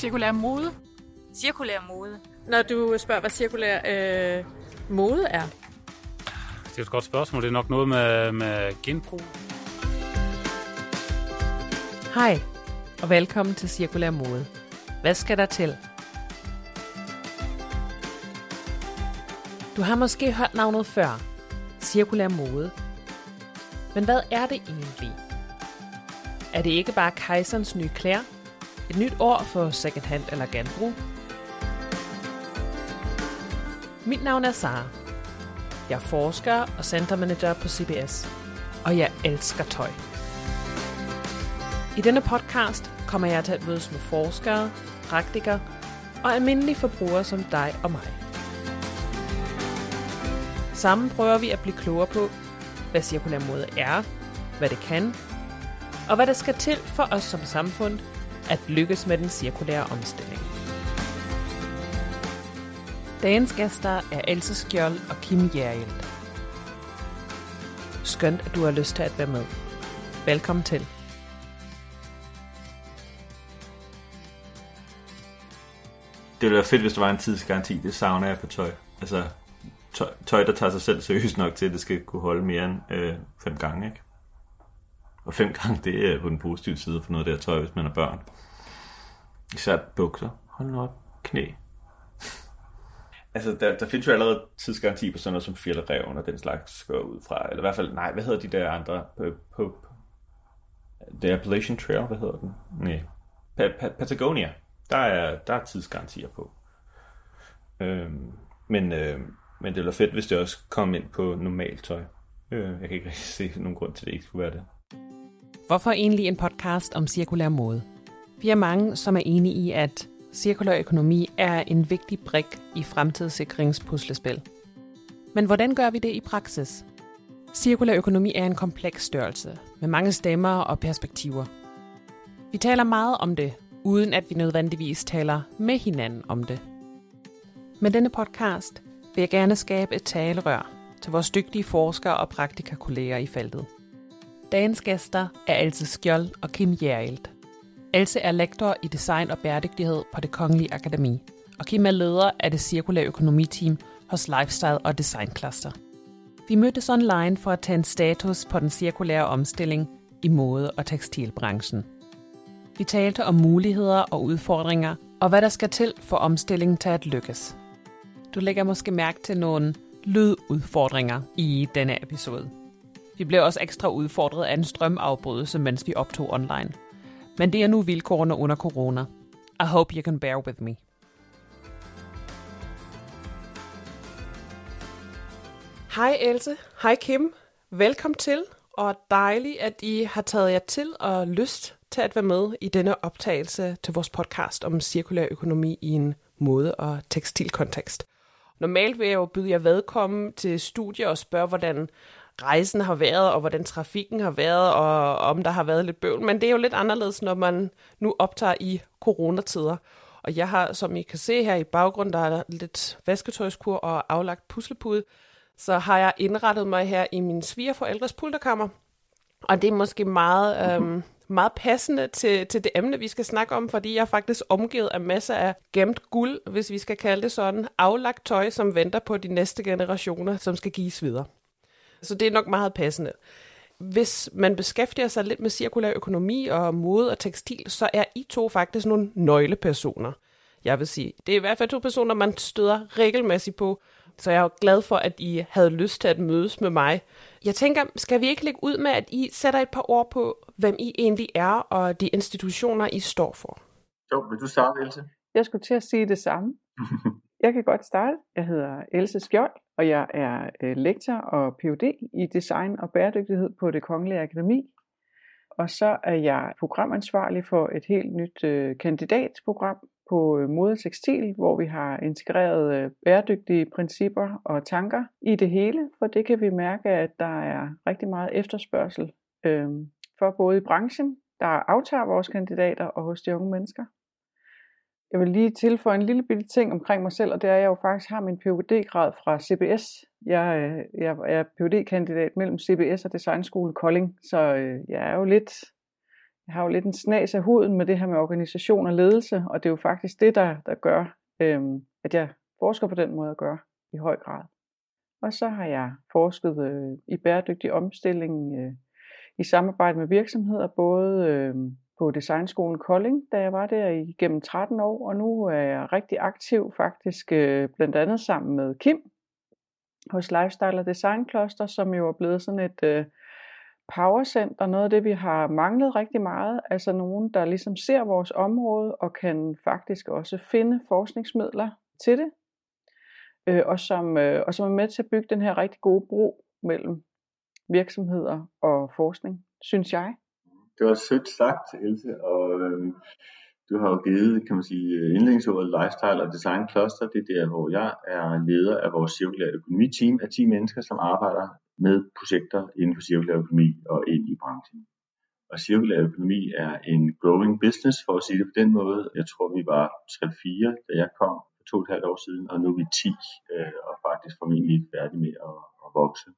Cirkulær mode. Cirkulær mode. Når du spørger, hvad cirkulær øh, mode er? Det er et godt spørgsmål. Det er nok noget med, med genbrug. Hej, og velkommen til Cirkulær Mode. Hvad skal der til? Du har måske hørt navnet før. Cirkulær mode. Men hvad er det egentlig? Er det ikke bare kejserens nye klæder? Et nyt ord for second hand eller genbrug? Mit navn er Sara. Jeg er forsker og centermanager på CBS. Og jeg elsker tøj. I denne podcast kommer jeg til at mødes med forskere, praktikere og almindelige forbrugere som dig og mig. Sammen prøver vi at blive klogere på, hvad cirkulær mode er, hvad det kan, og hvad der skal til for os som samfund at lykkes med den cirkulære omstilling. Dagens gæster er Else Skjold og Kim Jærhild. Skønt, at du har lyst til at være med. Velkommen til. Det ville være fedt, hvis der var en tidsgaranti. Det savner jeg på tøj. Altså, tøj, tøj der tager sig selv seriøst nok til, at det skal kunne holde mere end øh, fem gange, ikke? Og fem gange, det er på den positive side for noget der tøj, hvis man er børn. Især bukser. Hold nu op. Knæ. altså, der, der findes jo allerede tidsgaranti på sådan noget som fjeldereven og den slags går ud fra. Eller i hvert fald, nej, hvad hedder de der andre? På, på, det er Appalachian Trail, hvad hedder den? Nej. Pa- Pa- Patagonia. Der er, der er tidsgarantier på. Øhm, men, øh, men det er fedt, hvis det også kom ind på normalt tøj. Øh, jeg kan ikke rigtig se nogen grund til, at det ikke skulle være det. Hvorfor egentlig en podcast om cirkulær mode? Vi er mange, som er enige i, at cirkulær økonomi er en vigtig brik i fremtidssikringspuslespil. Men hvordan gør vi det i praksis? Cirkulær økonomi er en kompleks størrelse med mange stemmer og perspektiver. Vi taler meget om det, uden at vi nødvendigvis taler med hinanden om det. Med denne podcast vil jeg gerne skabe et talerør til vores dygtige forskere og praktikakolleger i feltet. Dagens gæster er Else Skjold og Kim Jærhild. Else er lektor i design og bæredygtighed på det Kongelige Akademi, og Kim er leder af det cirkulære økonomiteam hos Lifestyle og Design Cluster. Vi mødtes online for at tage en status på den cirkulære omstilling i mode- og tekstilbranchen. Vi talte om muligheder og udfordringer, og hvad der skal til for omstillingen til at lykkes. Du lægger måske mærke til nogle lydudfordringer i denne episode. Vi blev også ekstra udfordret af en strømafbrydelse, mens vi optog online. Men det er nu vilkårene under corona. I hope you can bear with me. Hej Else, hej Kim. Velkommen til, og dejligt, at I har taget jer til og lyst til at være med i denne optagelse til vores podcast om cirkulær økonomi i en mode- og tekstilkontekst. Normalt vil jeg jo byde jer velkommen til studiet og spørge, hvordan rejsen har været, og hvordan trafikken har været, og om der har været lidt bøvl. Men det er jo lidt anderledes, når man nu optager i coronatider. Og jeg har, som I kan se her i baggrunden, der er lidt vasketøjskur og aflagt puslepude, så har jeg indrettet mig her i min svigerforældres pulterkammer. Og det er måske meget, øhm, meget passende til, til det emne, vi skal snakke om, fordi jeg er faktisk omgivet af masser af gemt guld, hvis vi skal kalde det sådan, aflagt tøj, som venter på de næste generationer, som skal gives videre. Så det er nok meget passende. Hvis man beskæftiger sig lidt med cirkulær økonomi og mode og tekstil, så er I to faktisk nogle nøglepersoner. Jeg vil sige, det er i hvert fald to personer, man støder regelmæssigt på, så jeg er glad for, at I havde lyst til at mødes med mig. Jeg tænker, skal vi ikke lægge ud med, at I sætter et par ord på, hvem I egentlig er, og de institutioner, I står for? Jo, vil du starte, Else? Jeg skulle til at sige det samme. Jeg kan godt starte. Jeg hedder Else Skjold, og jeg er øh, lektor og Ph.D. i design og bæredygtighed på det Kongelige Akademi. Og så er jeg programansvarlig for et helt nyt øh, kandidatprogram på øh, mode og tekstil, hvor vi har integreret øh, bæredygtige principper og tanker i det hele, for det kan vi mærke, at der er rigtig meget efterspørgsel øh, for både i branchen, der aftager vores kandidater, og hos de unge mennesker. Jeg vil lige tilføje en lille bitte ting omkring mig selv, og det er, at jeg jo faktisk har min Ph.D.-grad fra CBS. Øh, jeg, jeg er Ph.D.-kandidat mellem CBS og Designskole Kolding, så øh, jeg er jo lidt, jeg har jo lidt en snas af huden med det her med organisation og ledelse, og det er jo faktisk det, der, der gør, øhm, at jeg forsker på den måde at gøre i høj grad. Og så har jeg forsket øh, i bæredygtig omstilling øh, i samarbejde med virksomheder, både øh, på Designskolen Kolding, da jeg var der i gennem 13 år, og nu er jeg rigtig aktiv faktisk øh, blandt andet sammen med Kim hos Lifestyle og Design Cluster, som jo er blevet sådan et øh, powercenter, noget af det vi har manglet rigtig meget, altså nogen der ligesom ser vores område og kan faktisk også finde forskningsmidler til det, øh, og, som, øh, og som er med til at bygge den her rigtig gode bro mellem virksomheder og forskning, synes jeg. Det var sødt sagt, Else, og øh, du har jo givet, kan man sige, indlægningsordet Lifestyle og Design Cluster. Det er der, hvor jeg er leder af vores cirkulære økonomi-team af 10 mennesker, som arbejder med projekter inden for cirkulær økonomi og ind i branchen. Og cirkulær økonomi er en growing business, for at sige det på den måde. Jeg tror, vi var 3-4, da jeg kom for to og et halvt år siden, og nu er vi 10, øh, og faktisk formentlig færdige med at, at vokse.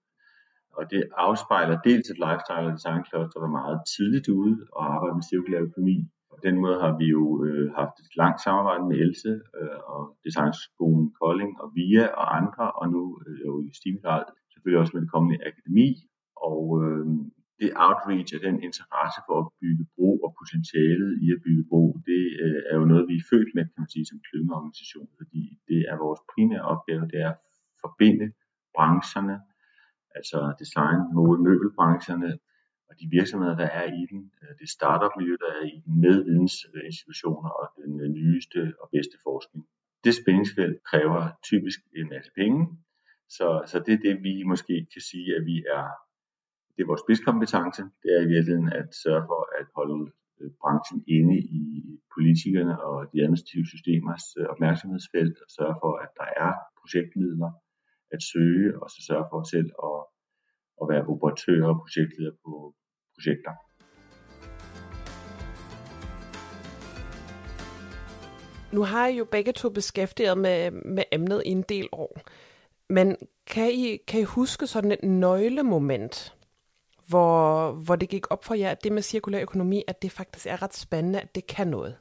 Og det afspejler dels et lifestyle og design cluster, der var meget tidligt ude og arbejde med cirkulær økonomi. På den måde har vi jo øh, haft et langt samarbejde med Else øh, og Designskolen Kolding og VIA og andre, og nu øh, jo i stigende grad selvfølgelig også med det kommende akademi. Og øh, det outreach og den interesse for at bygge bro og potentialet i at bygge bro, det øh, er jo noget, vi er født med, kan man sige, som klyngeorganisation, fordi det er vores primære opgave, det er at forbinde brancherne, altså design, mode, møbelbrancherne og de virksomheder, der er i den, øh, det startup-miljø, der er i den, med vidensinstitutioner og den øh, nyeste og bedste forskning. Det spændingsfelt kræver typisk en masse penge, så, så det er det, vi måske kan sige, at vi er, det er vores spidskompetence, det er i virkeligheden at sørge for at holde øh, branchen inde i politikerne og de administrative systemers opmærksomhedsfelt og sørge for, at der er projektmidler, at søge, og så sørge for selv at, at være operatør og projektleder på projekter. Nu har I jo begge to beskæftiget med, med emnet i en del år. Men kan I, kan I huske sådan et nøglemoment, hvor, hvor det gik op for jer, at det med cirkulær økonomi, at det faktisk er ret spændende, at det kan noget?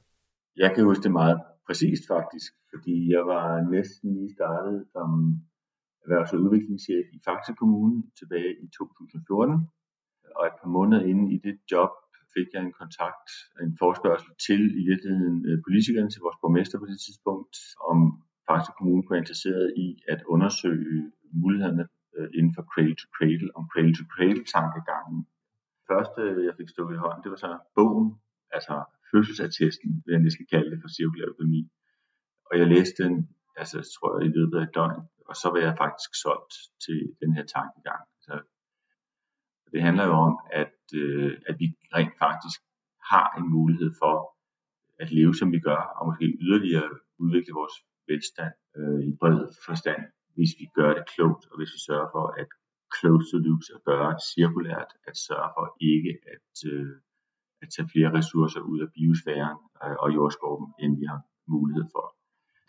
Jeg kan huske det meget præcist faktisk, fordi jeg var næsten lige startet som erhvervs- og udviklingschef i Faxe Kommune tilbage i 2014. Og et par måneder inde i det job fik jeg en kontakt, en forspørgsel til i virkeligheden øh, politikerne, til vores borgmester på det tidspunkt, om Faxe Kommune kunne være interesseret i at undersøge mulighederne øh, inden for cradle to cradle, om cradle to cradle tankegangen. Første, jeg fik stået i hånden, det var så bogen, altså fødselsattesten, hvad jeg skal kalde det for cirkulær økonomi. Og jeg læste den, altså tror jeg, i løbet af et døgn, og så var jeg faktisk solgt til den her tankegang. Så det handler jo om, at, øh, at vi rent faktisk har en mulighed for at leve, som vi gør, og måske yderligere udvikle vores velstand øh, i bred forstand, hvis vi gør det klogt, og hvis vi sørger for at close the loops og gøre det cirkulært, at sørge for ikke at, øh, at tage flere ressourcer ud af biosfæren øh, og jordskorpen, end vi har mulighed for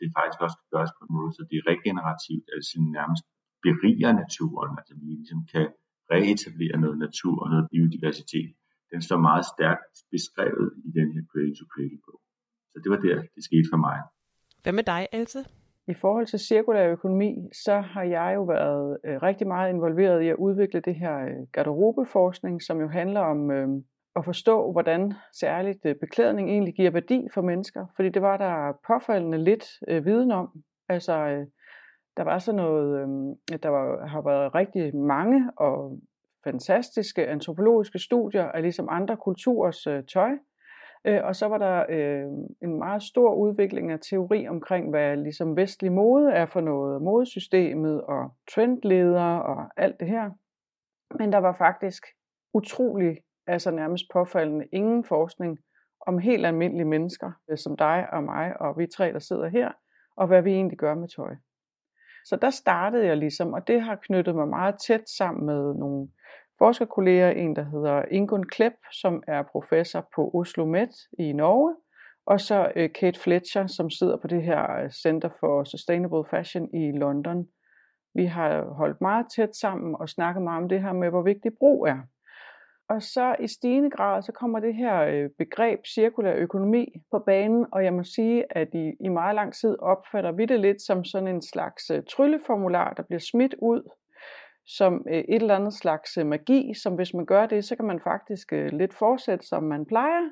det faktisk også kan gøres på en måde, så det er regenerativt, altså nærmest beriger naturen, altså vi ligesom kan reetablere noget natur og noget biodiversitet. Den står meget stærkt beskrevet i den her Cradle to Cradle bog. Så det var der, det skete for mig. Hvad med dig, Else? I forhold til cirkulær økonomi, så har jeg jo været øh, rigtig meget involveret i at udvikle det her øh, garderobeforskning, som jo handler om øh, at forstå, hvordan særligt øh, beklædning egentlig giver værdi for mennesker. Fordi det var der påfaldende lidt øh, viden om. Altså, øh, der var sådan noget, øh, der var, har været rigtig mange og fantastiske antropologiske studier af ligesom andre kulturers øh, tøj. Øh, og så var der øh, en meget stor udvikling af teori omkring, hvad ligesom vestlig mode er for noget, modesystemet og trendledere og alt det her. Men der var faktisk utrolig altså nærmest påfaldende ingen forskning om helt almindelige mennesker, øh, som dig og mig og vi tre, der sidder her, og hvad vi egentlig gør med tøj. Så der startede jeg ligesom, og det har knyttet mig meget tæt sammen med nogle forskerkolleger, en der hedder Ingun Klepp, som er professor på Oslo Met i Norge, og så øh, Kate Fletcher, som sidder på det her øh, Center for Sustainable Fashion i London. Vi har holdt meget tæt sammen og snakket meget om det her med, hvor vigtig brug er. Og så i stigende grad, så kommer det her øh, begreb cirkulær økonomi på banen, og jeg må sige, at i, i meget lang tid opfatter vi det lidt som sådan en slags øh, trylleformular, der bliver smidt ud som uh, et eller andet slags øh, magi, som hvis man gør det, så kan man faktisk lidt fortsætte, som man plejer.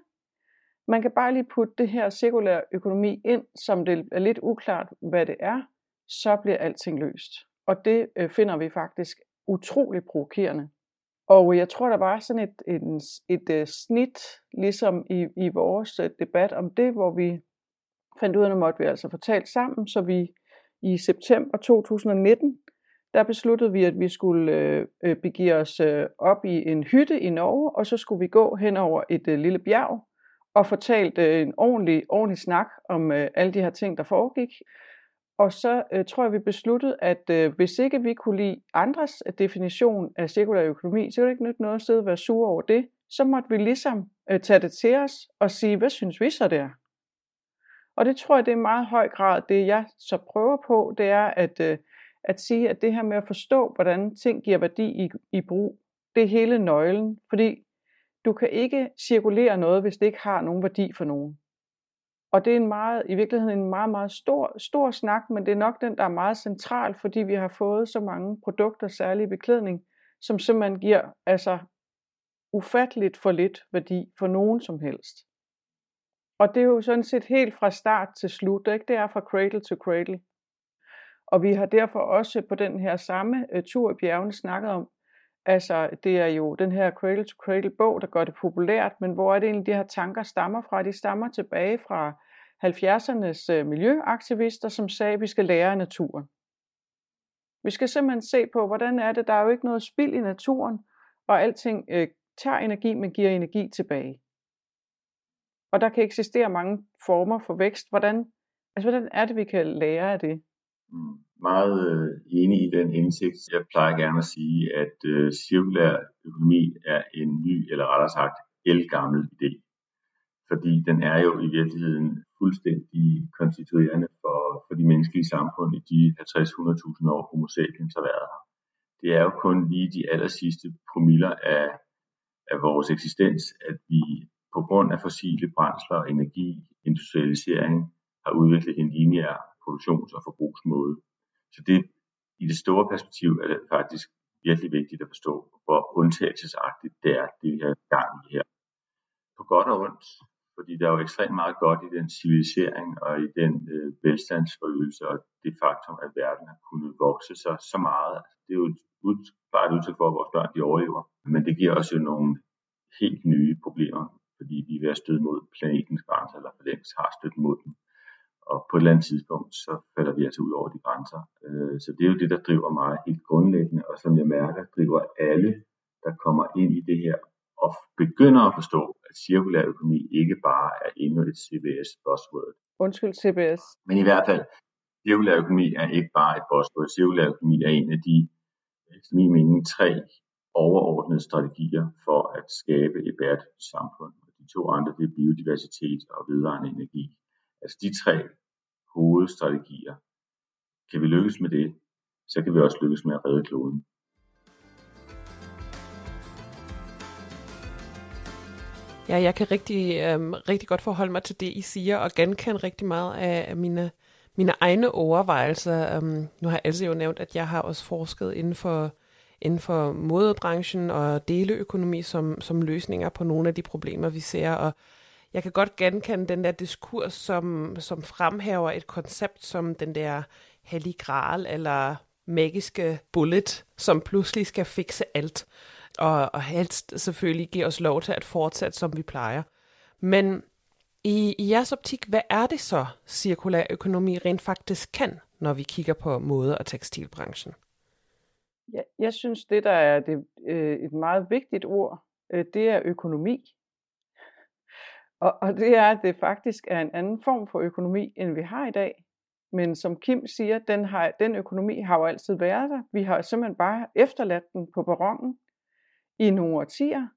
Man kan bare lige putte det her cirkulær økonomi ind, som det er lidt uklart, hvad det er, så bliver alting løst. Og det finder vi faktisk utrolig provokerende. Og jeg tror, der var sådan et, et, et, et snit, ligesom i, i vores øh, debat om det, hvor vi fandt ud af, at måtte vi altså fortalt sammen, så vi i september 2019, der besluttede vi, at vi skulle øh, øh, begive os øh, op i en hytte i Norge, og så skulle vi gå hen over et øh, lille bjerg og fortalt øh, en ordentlig, ordentlig snak om øh, alle de her ting, der foregik. Og så øh, tror jeg, vi besluttede, at øh, hvis ikke vi kunne lide andres øh, definition af cirkulær økonomi, så ville det ikke nytte noget at sidde og være sure over det. Så måtte vi ligesom øh, tage det til os og sige, hvad synes vi så der? Og det tror jeg, det er meget høj grad, det jeg så prøver på, det er at, øh, at sige, at det her med at forstå, hvordan ting giver værdi i, i brug, det er hele nøglen. Fordi du kan ikke cirkulere noget, hvis det ikke har nogen værdi for nogen. Og det er en meget, i virkeligheden en meget, meget stor, stor snak, men det er nok den, der er meget central, fordi vi har fået så mange produkter, særlig beklædning, som simpelthen giver altså ufatteligt for lidt værdi for nogen som helst. Og det er jo sådan set helt fra start til slut, ikke? det er fra cradle to cradle. Og vi har derfor også på den her samme øh, tur i bjergene snakket om, altså det er jo den her cradle to cradle bog, der gør det populært, men hvor er det egentlig de her tanker stammer fra? De stammer tilbage fra 70'ernes øh, miljøaktivister, som sagde, at vi skal lære af naturen. Vi skal simpelthen se på, hvordan er det, der er jo ikke noget spild i naturen, og alting øh, tager energi, men giver energi tilbage. Og der kan eksistere mange former for vækst. Hvordan, altså, hvordan er det, vi kan lære af det? Mm, meget øh, enig i den indsigt. Jeg plejer gerne at sige, at øh, cirkulær økonomi er en ny, eller rettere sagt, elgammel idé. Fordi den er jo i virkeligheden fuldstændig konstituerende for, for de menneskelige samfund i de 50-100.000 år homo sapiens har været her. Det er jo kun lige de aller sidste promiller af, af vores eksistens, at vi på grund af fossile brændsler, energi, industrialisering har udviklet en lineær produktions- og forbrugsmåde. Så det, i det store perspektiv er det faktisk virkelig vigtigt at forstå, hvor undtagelsesagtigt det er, det vi har gang i her. På godt og ondt, fordi der er jo ekstremt meget godt i den civilisering og i den øh, velstandsforøgelse og det faktum, at verden har kunnet vokse sig så meget. Altså, det er jo et ud, bare et udtryk for, at vores børn de overlever. Men det giver også jo nogle helt nye problemer, fordi vi er ved at støde mod planetens grænser, eller for længst har stødt mod dem og på et eller andet tidspunkt, så falder vi altså ud over de grænser. Øh, så det er jo det, der driver mig helt grundlæggende, og som jeg mærker, driver alle, der kommer ind i det her, og begynder at forstå, at cirkulær økonomi ikke bare er endnu et CBS buzzword. Undskyld CBS. Men i hvert fald, cirkulær økonomi er ikke bare et buzzword. Cirkulær økonomi er en af de, efter min mening, tre overordnede strategier for at skabe et bæredygtigt samfund. De to andre, det er biodiversitet og vedvarende energi. Altså de tre hovedstrategier. Kan vi lykkes med det, så kan vi også lykkes med at redde kloden. Ja, jeg kan rigtig, øhm, rigtig godt forholde mig til det, I siger, og genkende rigtig meget af, mine, mine egne overvejelser. Øhm, nu har Else jo nævnt, at jeg har også forsket inden for, inden for modebranchen og deleøkonomi som, som løsninger på nogle af de problemer, vi ser, og jeg kan godt genkende den der diskurs, som, som fremhæver et koncept som den der hellige gral eller magiske bullet, som pludselig skal fikse alt. Og, og helst selvfølgelig give os lov til at fortsætte, som vi plejer. Men i, i jeres optik, hvad er det så, cirkulær økonomi rent faktisk kan, når vi kigger på mode- og tekstilbranchen? Ja, jeg synes, det der er det, øh, et meget vigtigt ord, øh, det er økonomi. Og, og det er, at det faktisk er en anden form for økonomi, end vi har i dag. Men som Kim siger, den, har, den økonomi har jo altid været der. Vi har simpelthen bare efterladt den på barongen i nogle årtier.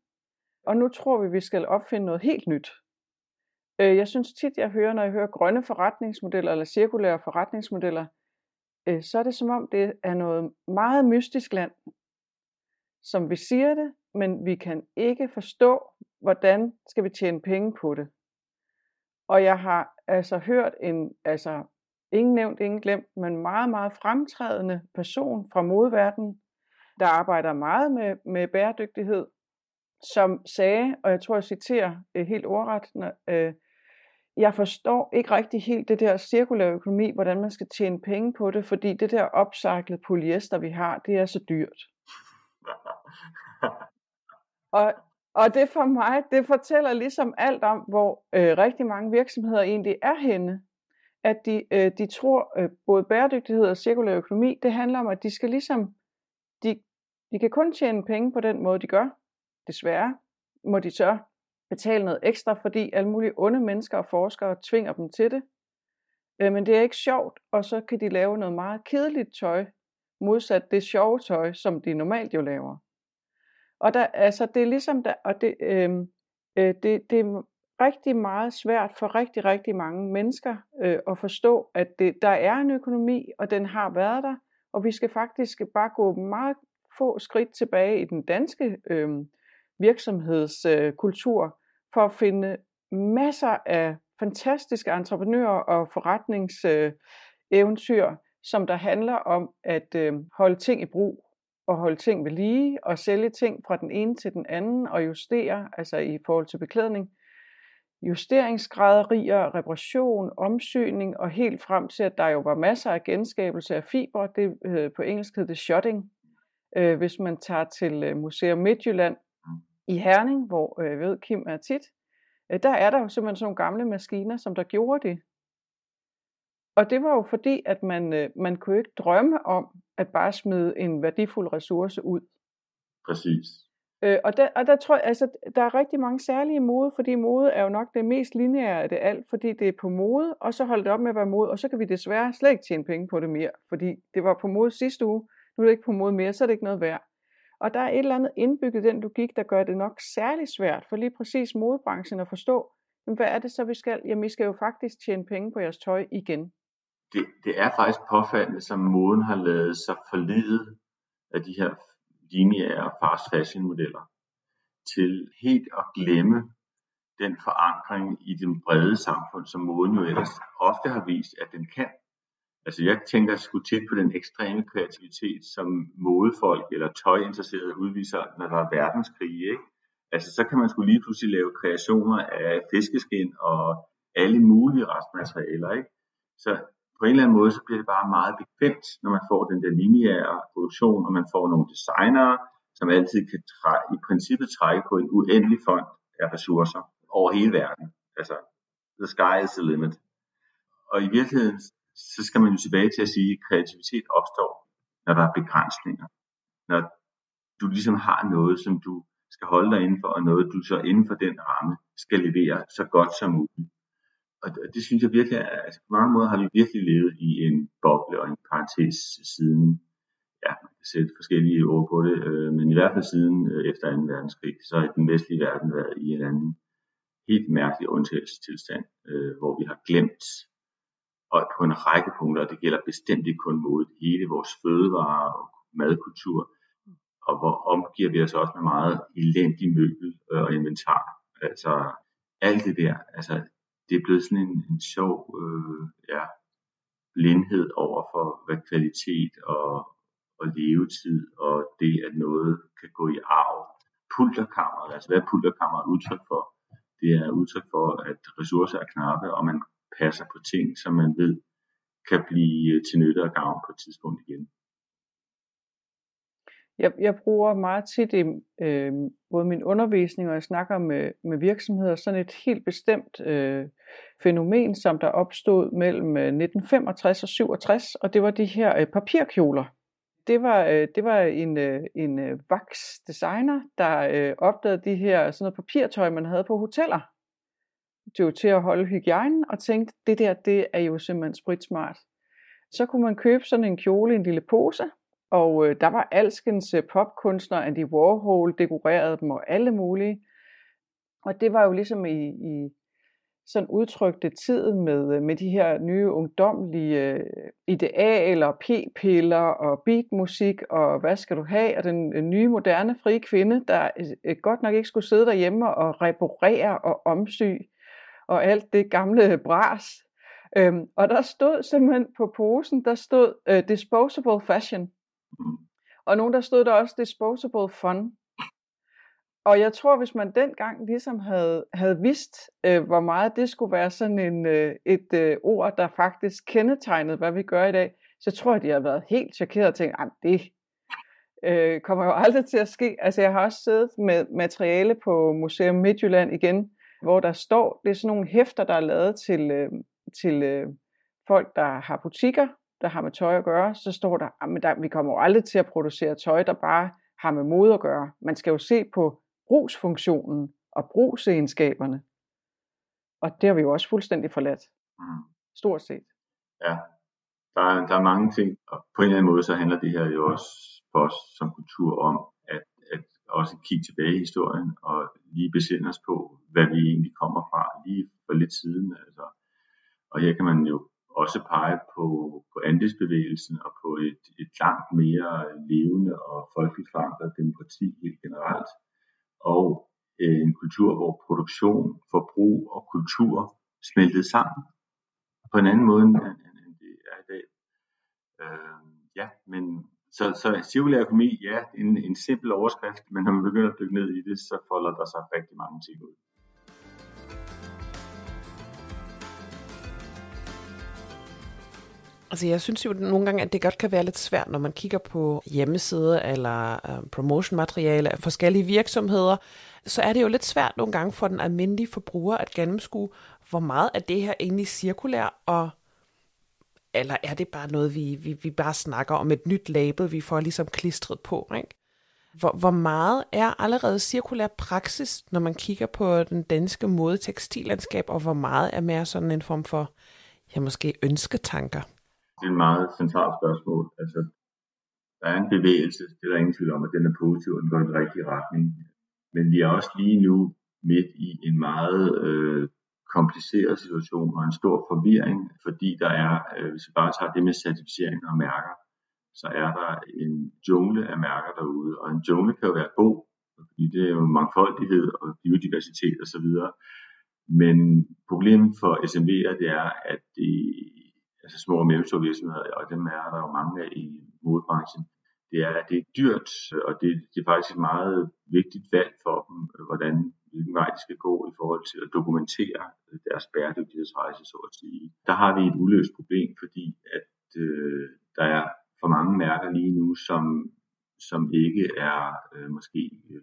Og nu tror vi, vi skal opfinde noget helt nyt. Øh, jeg synes tit, jeg hører, når jeg hører grønne forretningsmodeller eller cirkulære forretningsmodeller, øh, så er det som om, det er noget meget mystisk land. Som vi siger det, men vi kan ikke forstå, hvordan skal vi tjene penge på det. Og jeg har altså hørt en, altså ingen nævnt, ingen glemt, men meget, meget fremtrædende person fra modverdenen, der arbejder meget med, med bæredygtighed, som sagde, og jeg tror, jeg citerer øh, helt ordret, øh, jeg forstår ikke rigtig helt det der cirkulære økonomi, hvordan man skal tjene penge på det, fordi det der opcyklede polyester, vi har, det er så dyrt. og, og det for mig, det fortæller ligesom alt om, hvor øh, rigtig mange virksomheder egentlig er henne. At de, øh, de tror, øh, både bæredygtighed og cirkulær økonomi, det handler om, at de skal ligesom, de, de kan kun tjene penge på den måde, de gør. Desværre må de så betale noget ekstra, fordi alle mulige onde mennesker og forskere tvinger dem til det. Øh, men det er ikke sjovt, og så kan de lave noget meget kedeligt tøj, modsat det sjove tøj, som de normalt jo laver. Og der, altså, det er ligesom, der, og det, øh, øh, det, det er rigtig meget svært for rigtig, rigtig mange mennesker øh, at forstå, at det, der er en økonomi, og den har været der, og vi skal faktisk bare gå meget få skridt tilbage i den danske øhm, øh, virksomhedskultur, øh, for at finde masser af fantastiske entreprenører og forretningseventyr, øh, som der handler om at øh, holde ting i brug og holde ting ved lige og sælge ting fra den ene til den anden og justere, altså i forhold til beklædning, justeringsgraderier, reparation, omsyning og helt frem til, at der jo var masser af genskabelse af fiber, det øh, på engelsk hedder det shotting. Øh, hvis man tager til øh, Museum Midtjylland i Herning, hvor øh, jeg ved, Kim er tit, øh, der er der jo simpelthen sådan nogle gamle maskiner, som der gjorde det. Og det var jo fordi, at man, øh, man kunne ikke drømme om at bare smide en værdifuld ressource ud. Præcis. Øh, og, der, og der tror jeg, altså, der er rigtig mange særlige mode, fordi mode er jo nok det mest lineære af det alt, fordi det er på mode, og så holder det op med at være mode, og så kan vi desværre slet ikke tjene penge på det mere, fordi det var på mode sidste uge, nu er det ikke på mode mere, så er det ikke noget værd. Og der er et eller andet indbygget den logik, der gør det nok særlig svært for lige præcis modebranchen at forstå, men hvad er det så, vi skal? Jamen, I skal jo faktisk tjene penge på jeres tøj igen. Det, det er faktisk påfaldende, som moden har lavet sig forlede af de her lineære fast fashion modeller til helt at glemme den forankring i den brede samfund, som moden jo ellers ofte har vist, at den kan. Altså jeg tænker sgu tit på den ekstreme kreativitet, som modefolk eller tøjinteresserede udviser, når der er verdenskrig. Ikke? Altså så kan man skulle lige pludselig lave kreationer af fiskeskin og alle mulige restmaterialer. Ikke? Så på en eller anden måde, så bliver det bare meget bekvemt, når man får den der lineære produktion, og man får nogle designere, som altid kan træ- i princippet trække på en uendelig fond af ressourcer over hele verden. Altså, the sky is the limit. Og i virkeligheden, så skal man jo tilbage til at sige, at kreativitet opstår, når der er begrænsninger. Når du ligesom har noget, som du skal holde dig inden for, og noget, du så inden for den ramme skal levere så godt som muligt. Og det synes jeg virkelig, at altså på mange måder har vi virkelig levet i en boble og en parentes siden, ja, man kan sætte forskellige ord på det, øh, men i hvert fald siden øh, efter 2. verdenskrig, så har den vestlige verden været i en anden helt mærkelig undtagelsestilstand, øh, hvor vi har glemt og på en række punkter, og det gælder bestemt ikke kun mod hele vores fødevare og madkultur, og hvor omgiver vi os også med meget elendig møbel øh, og inventar. Altså alt det der, altså det er blevet sådan en, en sjov øh, ja, blindhed over for, hvad kvalitet og, og levetid og det, at noget kan gå i arv. Pulterkammeret, altså hvad er pulterkammeret udtryk for? Det er udtryk for, at ressourcer er knappe, og man passer på ting, som man ved kan blive til nytte og gavn på et tidspunkt igen. Jeg, jeg bruger meget tit i øh, både min undervisning og jeg snakker med, med virksomheder sådan et helt bestemt øh, fænomen, som der opstod mellem øh, 1965 og 67, og det var de her øh, papirkjoler. Det var, øh, det var en, øh, en øh, designer, der øh, opdagede de her sådan noget papirtøj, man havde på hoteller det var til at holde hygiejnen, og tænkte, det der, det er jo simpelthen spritsmart. Så kunne man købe sådan en kjole i en lille pose, og øh, der var alskens øh, popkunstnere, Andy Warhol dekorerede dem og alle mulige. Og det var jo ligesom i, i sådan udtrykte tiden med, øh, med de her nye ungdomlige øh, idealer, p-piller og beatmusik og hvad skal du have, og den øh, nye moderne frie kvinde, der øh, øh, godt nok ikke skulle sidde derhjemme og reparere og omsy og alt det gamle bras. Øhm, og der stod simpelthen på posen, der stod disposable fashion. Og nogen der stod der også disposable fun. Og jeg tror, hvis man dengang ligesom havde, havde vidst, øh, hvor meget det skulle være sådan en, øh, et øh, ord, der faktisk kendetegnede, hvad vi gør i dag, så tror jeg, de har været helt chokeret og tænkt, at det øh, kommer jo aldrig til at ske. Altså jeg har også siddet med materiale på Museum Midtjylland igen, hvor der står, det er sådan nogle hæfter, der er lavet til, øh, til øh, folk, der har butikker, der har med tøj at gøre, så står der, at der, vi kommer jo aldrig til at producere tøj, der bare har med mode at gøre. Man skal jo se på brugsfunktionen og brugsegenskaberne. Og det har vi jo også fuldstændig forladt. Mm. Stort set. Ja, der er, der er mange ting, og på en eller anden måde så handler det her jo også for os som kultur om, at, at også kigge tilbage i historien og lige besinde os på, hvad vi egentlig kommer fra lige for lidt siden. Altså. Og her kan man jo også pege på, på andelsbevægelsen og på et, et langt mere levende og folkeligt forankret demokrati helt generelt, og øh, en kultur, hvor produktion, forbrug og kultur smeltede sammen på en anden måde, end, end det er i dag. Øh, ja, men så, så cirkulær økonomi, ja, en, en simpel overskrift, men når man begynder at dykke ned i det, så folder der sig rigtig mange ting ud. Altså jeg synes jo nogle gange, at det godt kan være lidt svært, når man kigger på hjemmesider eller øh, promotionmateriale af forskellige virksomheder, så er det jo lidt svært nogle gange for den almindelige forbruger at gennemskue, hvor meget af det her egentlig cirkulær, og eller er det bare noget, vi, vi, vi bare snakker om et nyt label, vi får ligesom klistret på, ikke? Hvor, hvor meget er allerede cirkulær praksis, når man kigger på den danske modetekstillandskab, og hvor meget er mere sådan en form for, ja, måske ønsketanker? Det er et meget centralt spørgsmål. Altså, der er en bevægelse, det er der ingen tvivl om, at den er positiv, og den går i den rigtige retning. Men vi er også lige nu midt i en meget øh, kompliceret situation og en stor forvirring, fordi der er, øh, hvis vi bare tager det med certificering og mærker, så er der en jungle af mærker derude, og en jungle kan jo være god, fordi det er jo mangfoldighed og biodiversitet osv., men problemet for SMV'er, det er, at det altså små og mellemstore virksomheder, og dem er der jo mange af i modebranchen, det er, at det er dyrt, og det, det er faktisk et meget vigtigt valg for dem, hvordan, hvilken vej de skal gå i forhold til at dokumentere øh, deres bæredygtighedsrejse, så at sige. Der har vi et uløst problem, fordi at øh, der er for mange mærker lige nu, som, som ikke er øh, måske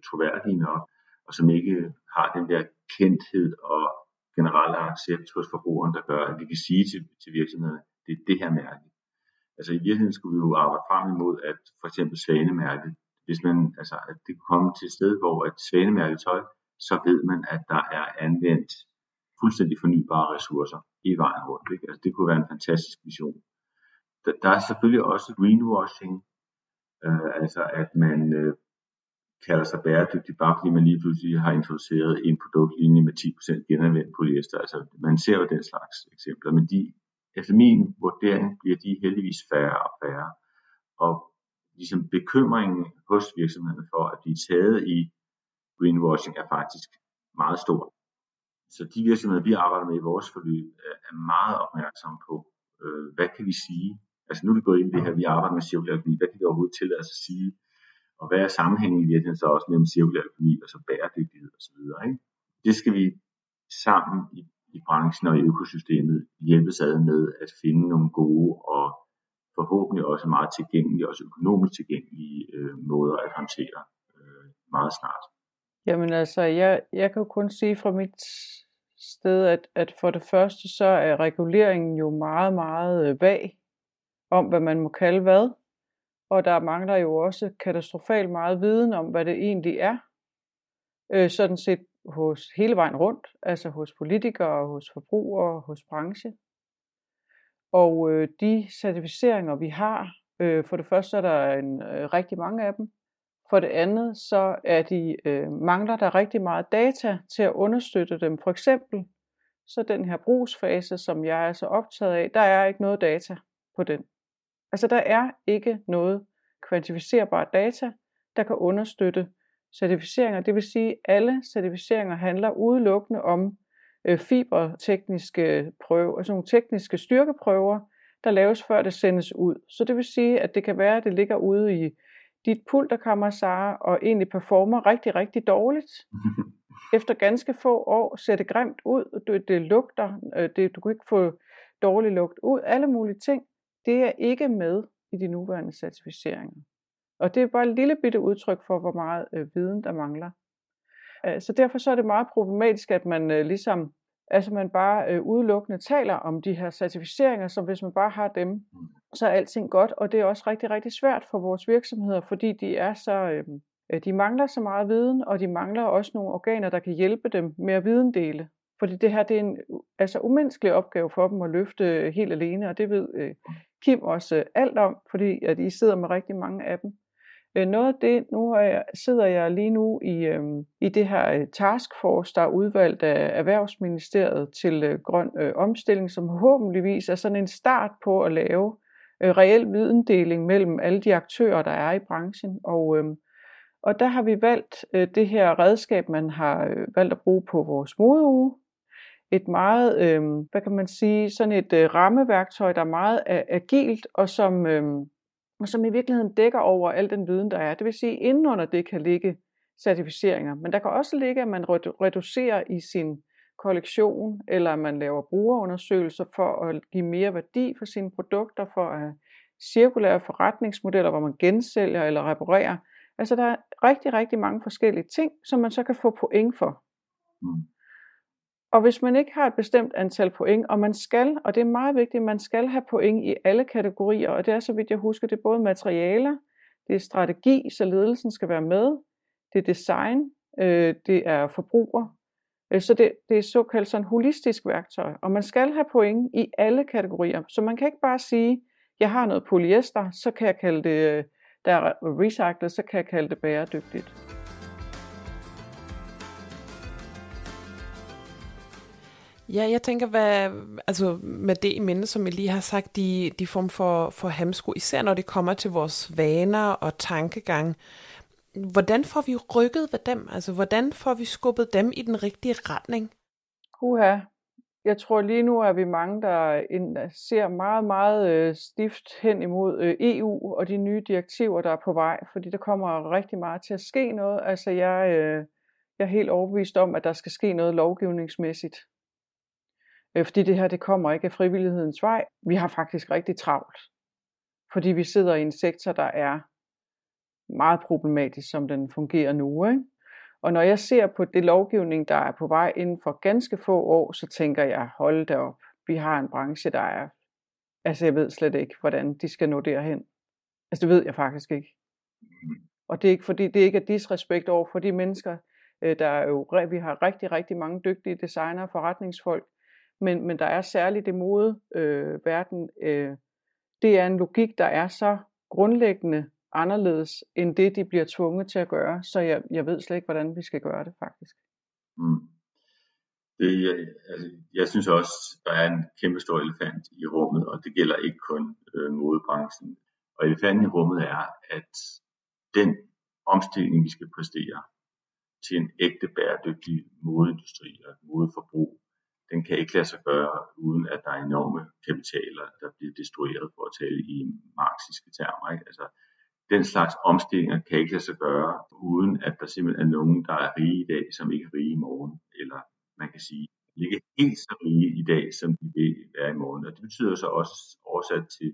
troværdige nok, og som ikke har den der kendthed og generelle accept hos forbrugeren, der gør, at vi kan sige til, til virksomhederne, det er det her mærke. Altså i virkeligheden skulle vi jo arbejde frem imod, at for eksempel svanemærket, hvis man, altså at det kunne komme til et sted, hvor at svanemærket tøj, så ved man, at der er anvendt fuldstændig fornybare ressourcer i vejen rundt. Ikke? Altså det kunne være en fantastisk vision. Der, der er selvfølgelig også greenwashing, øh, altså at man øh, kalder sig bæredygtig, bare fordi man lige pludselig har introduceret en produktlinje med 10% genanvendt polyester. Altså man ser jo den slags eksempler, men de efter min vurdering bliver de heldigvis færre og færre. Og ligesom bekymringen hos virksomhederne for at blive taget i greenwashing er faktisk meget stor. Så de virksomheder, vi arbejder med i vores forløb, er meget opmærksomme på, øh, hvad kan vi sige? Altså nu er vi gået ind i det her, vi arbejder med cirkulær økonomi, hvad kan vi overhovedet tillade os at sige? Og hvad er sammenhængen i virkeligheden så også mellem cirkulær økonomi og så bæredygtighed osv.? Ikke? Det skal vi sammen i i branchen og i økosystemet hjælpes ad med at finde nogle gode og forhåbentlig også meget tilgængelige, også økonomisk tilgængelige øh, måder at håndtere øh, meget snart. Jamen altså, jeg, jeg kan jo kun sige fra mit sted, at, at for det første, så er reguleringen jo meget, meget øh, vag om, hvad man må kalde hvad. Og der mangler jo også katastrofalt meget viden om, hvad det egentlig er. Øh, sådan set hos hele vejen rundt, altså hos politikere, hos forbrugere, hos branche. Og øh, de certificeringer, vi har, øh, for det første er der en, øh, rigtig mange af dem. For det andet, så er de, øh, mangler der rigtig meget data til at understøtte dem. For eksempel, så den her brugsfase, som jeg er så optaget af, der er ikke noget data på den. Altså der er ikke noget kvantificerbart data, der kan understøtte certificeringer. Det vil sige, at alle certificeringer handler udelukkende om øh, fibertekniske prøver, altså nogle tekniske styrkeprøver, der laves før det sendes ud. Så det vil sige, at det kan være, at det ligger ude i dit pulterkammer, Sara, og egentlig performer rigtig, rigtig dårligt. Efter ganske få år ser det grimt ud, det, det lugter, øh, det, du kan ikke få dårlig lugt ud, alle mulige ting. Det er ikke med i de nuværende certificeringer. Og det er bare et lille bitte udtryk for, hvor meget øh, viden der mangler. Øh, så derfor så er det meget problematisk, at man øh, ligesom, altså man bare øh, udelukkende taler om de her certificeringer, så hvis man bare har dem, så er alting godt, og det er også rigtig, rigtig svært for vores virksomheder, fordi de er så, øh, de mangler så meget viden, og de mangler også nogle organer, der kan hjælpe dem med at videndele. Fordi det her det er en altså umenneskelig opgave for dem at løfte øh, helt alene, og det ved øh, Kim også øh, alt om, fordi at I sidder med rigtig mange af dem. Øh, noget af det, nu er jeg, sidder jeg lige nu i, øh, i det her øh, taskforce, der er udvalgt af Erhvervsministeriet til øh, grøn øh, omstilling, som håbentligvis er sådan en start på at lave øh, reel videndeling mellem alle de aktører, der er i branchen. Og, øh, og der har vi valgt øh, det her redskab, man har øh, valgt at bruge på vores modeuge. Et meget, øh, hvad kan man sige, sådan et øh, rammeværktøj, der er meget agilt, og som, øh, og som i virkeligheden dækker over al den viden, der er. Det vil sige, at indenunder det kan ligge certificeringer, men der kan også ligge, at man reducerer i sin kollektion, eller at man laver brugerundersøgelser for at give mere værdi for sine produkter, for at have cirkulære forretningsmodeller, hvor man gensælger eller reparerer. Altså der er rigtig, rigtig mange forskellige ting, som man så kan få point for. Mm. Og hvis man ikke har et bestemt antal point, og man skal, og det er meget vigtigt, man skal have point i alle kategorier, og det er så vidt jeg husker, det er både materialer, det er strategi, så ledelsen skal være med, det er design, øh, det er forbruger, øh, så det, det er såkaldt sådan holistisk værktøj, og man skal have point i alle kategorier, så man kan ikke bare sige, jeg har noget polyester, så kan jeg kalde det, øh, der er recyclet, så kan jeg kalde det bæredygtigt. Ja, jeg tænker, hvad, altså med det i minde, som jeg lige har sagt, de, de form for, for hamsko, især når det kommer til vores vaner og tankegang. Hvordan får vi rykket ved dem? Altså, hvordan får vi skubbet dem i den rigtige retning? Uha, jeg tror lige nu er vi mange, der ser meget, meget øh, stift hen imod øh, EU og de nye direktiver, der er på vej, fordi der kommer rigtig meget til at ske noget. Altså, jeg, øh, jeg er helt overbevist om, at der skal ske noget lovgivningsmæssigt Øh, fordi det her, det kommer ikke af frivillighedens vej. Vi har faktisk rigtig travlt. Fordi vi sidder i en sektor, der er meget problematisk, som den fungerer nu. Ikke? Og når jeg ser på det lovgivning, der er på vej inden for ganske få år, så tænker jeg, hold da op, vi har en branche, der er, altså jeg ved slet ikke, hvordan de skal nå derhen. Altså det ved jeg faktisk ikke. Og det er ikke fordi, det ikke er disrespekt over for de mennesker, øh, der er jo, vi har rigtig, rigtig mange dygtige designer og forretningsfolk, men, men der er særligt det mode øh, verden. Øh, det er en logik, der er så grundlæggende anderledes, end det de bliver tvunget til at gøre. Så jeg, jeg ved slet ikke, hvordan vi skal gøre det faktisk. Mm. Det, jeg, altså, jeg synes også, der er en kæmpe stor elefant i rummet, og det gælder ikke kun øh, modebranchen. Og elefanten i rummet er, at den omstilling, vi skal præstere til en ægte bæredygtig modeindustri og modeforbrug, den kan ikke lade sig gøre, uden at der er enorme kapitaler, der bliver destrueret, for at tale i marxiske termer. Ikke? Altså, den slags omstillinger kan ikke lade sig gøre, uden at der simpelthen er nogen, der er rige i dag, som ikke er rige i morgen. Eller man kan sige, ikke helt så rige i dag, som de vil være i morgen. Og det betyder så også oversat til,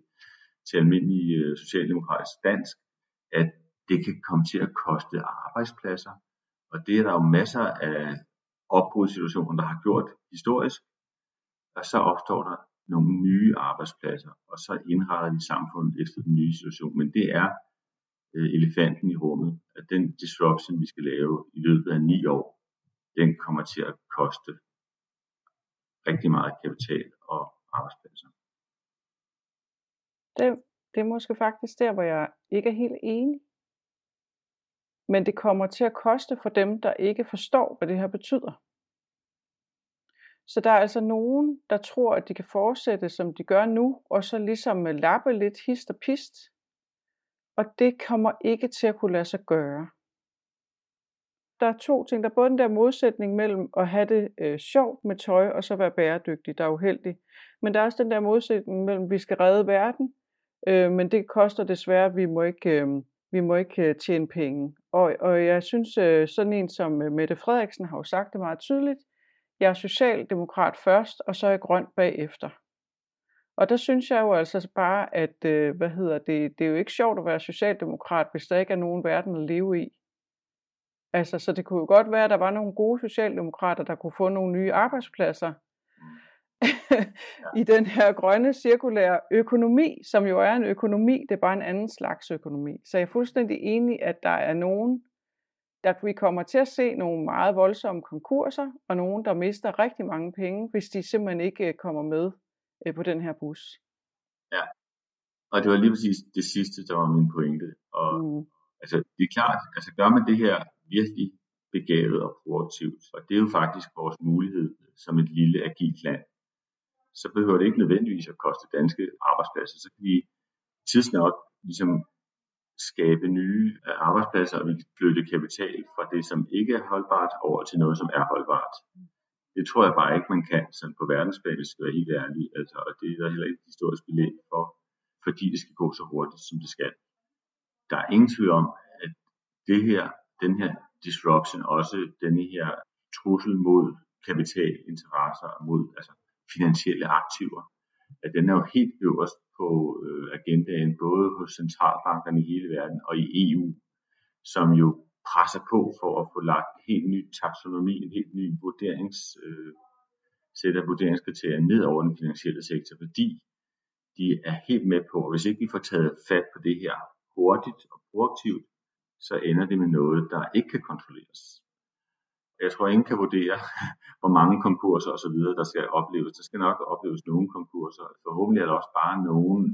til almindelig øh, socialdemokratisk dansk, at det kan komme til at koste arbejdspladser. Og det er der jo masser af opbrudssituationer, der har gjort historisk, og så opstår der nogle nye arbejdspladser, og så indretter vi samfundet efter den nye situation. Men det er øh, elefanten i rummet, at den disruption, vi skal lave i løbet af ni år, den kommer til at koste rigtig meget kapital og arbejdspladser. Det, det er måske faktisk der, hvor jeg ikke er helt enig. Men det kommer til at koste for dem, der ikke forstår, hvad det her betyder. Så der er altså nogen, der tror, at de kan fortsætte, som de gør nu, og så ligesom øh, lappe lidt hist og pist. Og det kommer ikke til at kunne lade sig gøre. Der er to ting. Der er både den der modsætning mellem at have det øh, sjovt med tøj, og så være bæredygtig, der er uheldig. Men der er også den der modsætning mellem, at vi skal redde verden, øh, men det koster desværre, at vi må ikke, øh, vi må ikke øh, tjene penge. Og, og jeg synes, øh, sådan en som øh, Mette Frederiksen har jo sagt det meget tydeligt, jeg er socialdemokrat først, og så er jeg grøn bagefter. Og der synes jeg jo altså bare, at hvad hedder det, det er jo ikke sjovt at være socialdemokrat, hvis der ikke er nogen verden at leve i. Altså, så det kunne jo godt være, at der var nogle gode socialdemokrater, der kunne få nogle nye arbejdspladser i den her grønne cirkulære økonomi, som jo er en økonomi, det er bare en anden slags økonomi. Så jeg er fuldstændig enig, at der er nogen, der vi kommer til at se nogle meget voldsomme konkurser, og nogen, der mister rigtig mange penge, hvis de simpelthen ikke øh, kommer med øh, på den her bus. Ja, og det var lige præcis det sidste, der var min pointe. Og mm. altså, det er klart, altså gør man det her virkelig begavet og proaktivt, og det er jo faktisk vores mulighed som et lille agilt land, så behøver det ikke nødvendigvis at koste danske arbejdspladser. Så kan vi tidsnok ligesom skabe nye arbejdspladser, og vi kan flytte kapital fra det, som ikke er holdbart, over til noget, som er holdbart. Det tror jeg bare ikke, man kan sådan på verdensplan, hvis skal være helt ærlig. Altså, og det er der heller ikke historisk belæg for, fordi det skal gå så hurtigt, som det skal. Der er ingen tvivl om, at det her, den her disruption, også denne her trussel mod kapitalinteresser, mod altså finansielle aktiver, at den er jo helt øverst på øh, agendaen, både hos centralbankerne i hele verden og i EU, som jo presser på for at få lagt en helt ny taksonomi, en helt ny vurderings, øh, sæt af vurderingskriterier ned over den finansielle sektor, fordi de er helt med på, at hvis ikke vi får taget fat på det her hurtigt og proaktivt, så ender det med noget, der ikke kan kontrolleres. Jeg tror, ingen kan vurdere, hvor mange konkurser osv., der skal opleves. Der skal nok opleves nogle konkurser. Forhåbentlig er der også bare nogen,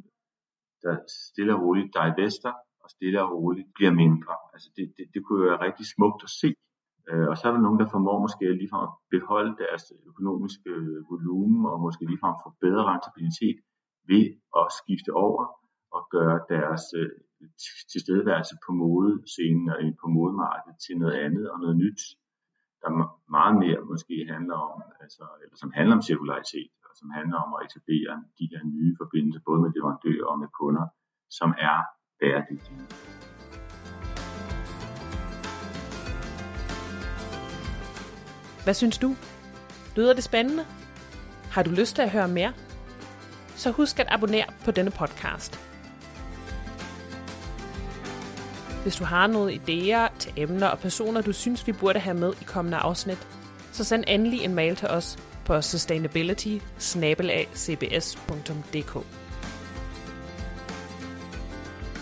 der stille og roligt divester, og stille og roligt bliver mindre. Altså det, det, det kunne jo være rigtig smukt at se. Øh, og så er der nogen, der formår måske ligefrem at beholde deres økonomiske øh, volumen, og måske ligefrem få bedre rentabilitet ved at skifte over og gøre deres øh, tilstedeværelse på modescenen og på modemarkedet til noget andet og noget nyt der meget mere måske handler om, altså, eller som handler om cirkularitet, og som handler om at etablere de her nye forbindelser, både med leverandører og med kunder, som er bæredygtige. Hvad synes du? Lyder det spændende? Har du lyst til at høre mere? Så husk at abonnere på denne podcast. Hvis du har nogle idéer til emner og personer, du synes, vi burde have med i kommende afsnit, så send endelig en mail til os på sustainability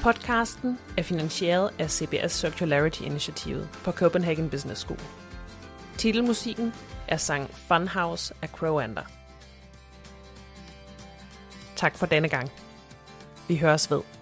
Podcasten er finansieret af CBS Circularity Initiativet på Copenhagen Business School. Titelmusikken er sang Funhouse af Crowander. Tak for denne gang. Vi høres ved.